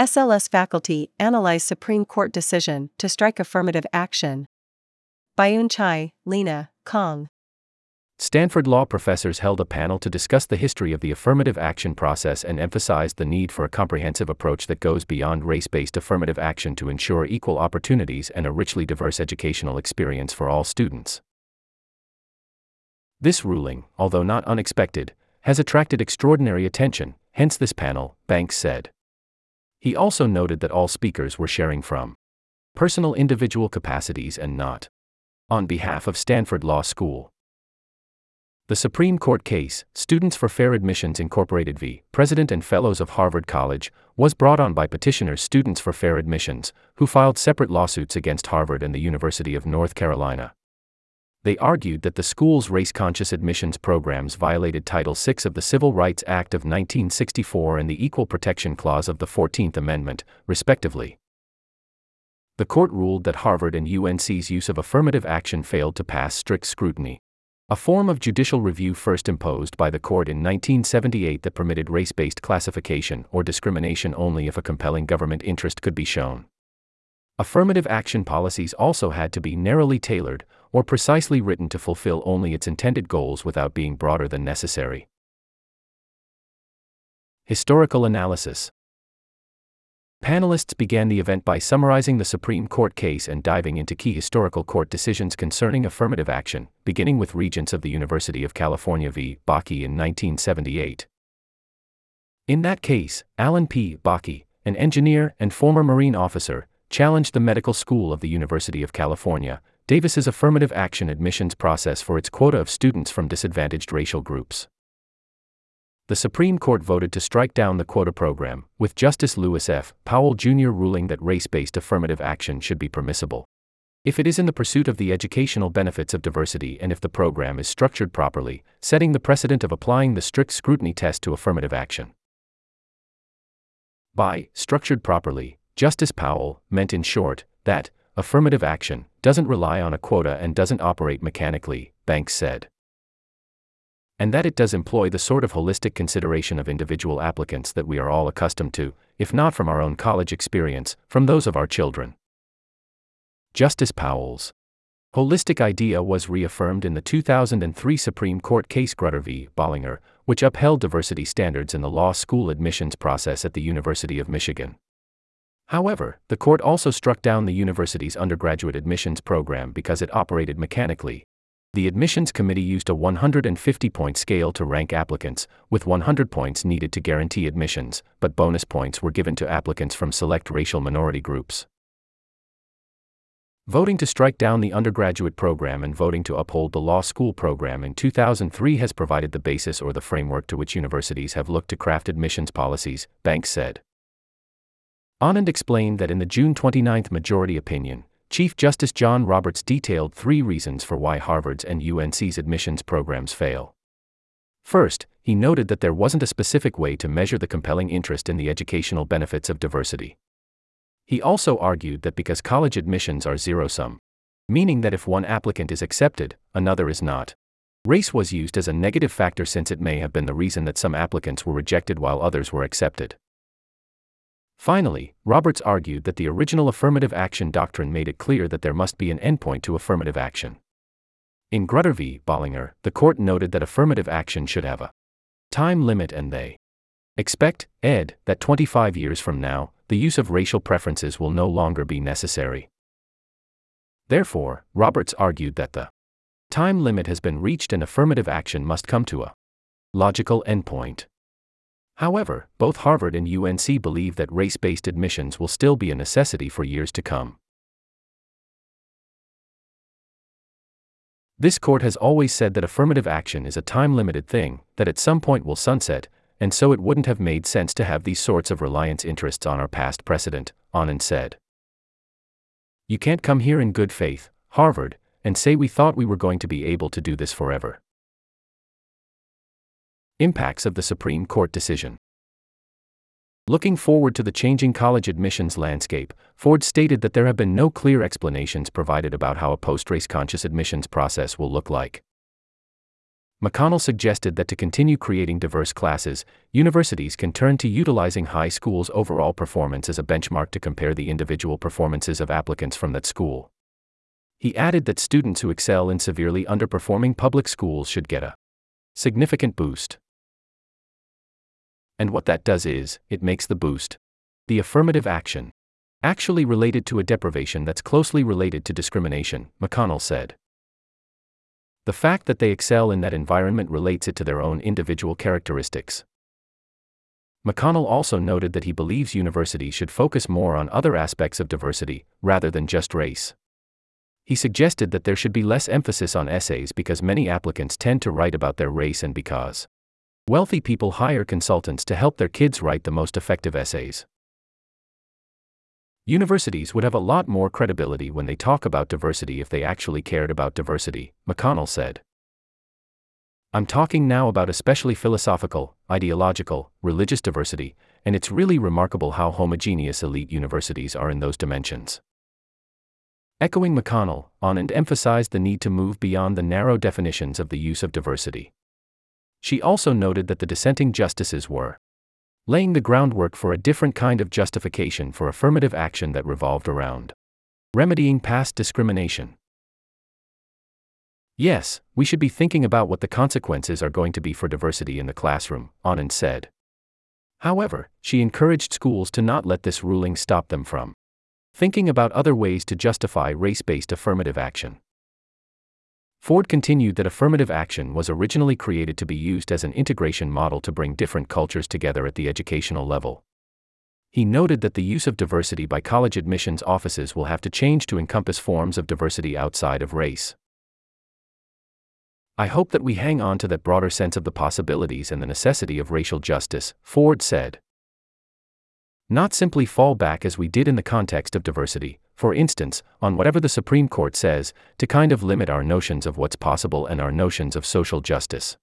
SLS faculty analyze Supreme Court decision to strike affirmative action. Bayun Chai, Lena, Kong. Stanford law professors held a panel to discuss the history of the affirmative action process and emphasized the need for a comprehensive approach that goes beyond race based affirmative action to ensure equal opportunities and a richly diverse educational experience for all students. This ruling, although not unexpected, has attracted extraordinary attention, hence this panel, Banks said. He also noted that all speakers were sharing from personal individual capacities and not on behalf of Stanford Law School. The Supreme Court case, Students for Fair Admissions Incorporated v. President and Fellows of Harvard College, was brought on by petitioners Students for Fair Admissions, who filed separate lawsuits against Harvard and the University of North Carolina. They argued that the school's race conscious admissions programs violated Title VI of the Civil Rights Act of 1964 and the Equal Protection Clause of the 14th Amendment, respectively. The court ruled that Harvard and UNC's use of affirmative action failed to pass strict scrutiny a form of judicial review first imposed by the court in 1978 that permitted race based classification or discrimination only if a compelling government interest could be shown. Affirmative action policies also had to be narrowly tailored or precisely written to fulfill only its intended goals without being broader than necessary. Historical analysis Panelists began the event by summarizing the Supreme Court case and diving into key historical court decisions concerning affirmative action, beginning with Regents of the University of California v. Bakke in 1978. In that case, Alan P. Bakke, an engineer and former Marine officer, challenged the medical school of the University of California, Davis's affirmative action admissions process for its quota of students from disadvantaged racial groups the Supreme Court voted to strike down the quota program, with Justice Lewis F. Powell Jr. ruling that race based affirmative action should be permissible. If it is in the pursuit of the educational benefits of diversity and if the program is structured properly, setting the precedent of applying the strict scrutiny test to affirmative action. By structured properly, Justice Powell meant in short that affirmative action doesn't rely on a quota and doesn't operate mechanically, Banks said and that it does employ the sort of holistic consideration of individual applicants that we are all accustomed to, if not from our own college experience, from those of our children. Justice Powell's holistic idea was reaffirmed in the 2003 Supreme Court case Grutter v. Bollinger, which upheld diversity standards in the law school admissions process at the University of Michigan. However, the court also struck down the university's undergraduate admissions program because it operated mechanically, the admissions committee used a 150 point scale to rank applicants, with 100 points needed to guarantee admissions, but bonus points were given to applicants from select racial minority groups. Voting to strike down the undergraduate program and voting to uphold the law school program in 2003 has provided the basis or the framework to which universities have looked to craft admissions policies, Banks said. Anand explained that in the June 29 majority opinion, Chief Justice John Roberts detailed three reasons for why Harvard's and UNC's admissions programs fail. First, he noted that there wasn't a specific way to measure the compelling interest in the educational benefits of diversity. He also argued that because college admissions are zero sum, meaning that if one applicant is accepted, another is not, race was used as a negative factor since it may have been the reason that some applicants were rejected while others were accepted. Finally, Roberts argued that the original affirmative action doctrine made it clear that there must be an endpoint to affirmative action. In Grutter v. Bollinger, the court noted that affirmative action should have a time limit and they expect, ed, that 25 years from now, the use of racial preferences will no longer be necessary. Therefore, Roberts argued that the time limit has been reached and affirmative action must come to a logical endpoint. However, both Harvard and UNC believe that race based admissions will still be a necessity for years to come. This court has always said that affirmative action is a time limited thing, that at some point will sunset, and so it wouldn't have made sense to have these sorts of reliance interests on our past precedent, Anand said. You can't come here in good faith, Harvard, and say we thought we were going to be able to do this forever. Impacts of the Supreme Court decision. Looking forward to the changing college admissions landscape, Ford stated that there have been no clear explanations provided about how a post race conscious admissions process will look like. McConnell suggested that to continue creating diverse classes, universities can turn to utilizing high schools' overall performance as a benchmark to compare the individual performances of applicants from that school. He added that students who excel in severely underperforming public schools should get a significant boost. And what that does is, it makes the boost, the affirmative action, actually related to a deprivation that's closely related to discrimination, McConnell said. The fact that they excel in that environment relates it to their own individual characteristics. McConnell also noted that he believes universities should focus more on other aspects of diversity, rather than just race. He suggested that there should be less emphasis on essays because many applicants tend to write about their race and because wealthy people hire consultants to help their kids write the most effective essays. Universities would have a lot more credibility when they talk about diversity if they actually cared about diversity, McConnell said. I'm talking now about especially philosophical, ideological, religious diversity, and it's really remarkable how homogeneous elite universities are in those dimensions. Echoing McConnell, Anand emphasized the need to move beyond the narrow definitions of the use of diversity. She also noted that the dissenting justices were laying the groundwork for a different kind of justification for affirmative action that revolved around remedying past discrimination. Yes, we should be thinking about what the consequences are going to be for diversity in the classroom, Anand said. However, she encouraged schools to not let this ruling stop them from thinking about other ways to justify race based affirmative action. Ford continued that affirmative action was originally created to be used as an integration model to bring different cultures together at the educational level. He noted that the use of diversity by college admissions offices will have to change to encompass forms of diversity outside of race. I hope that we hang on to that broader sense of the possibilities and the necessity of racial justice, Ford said. Not simply fall back as we did in the context of diversity, for instance, on whatever the Supreme Court says, to kind of limit our notions of what's possible and our notions of social justice.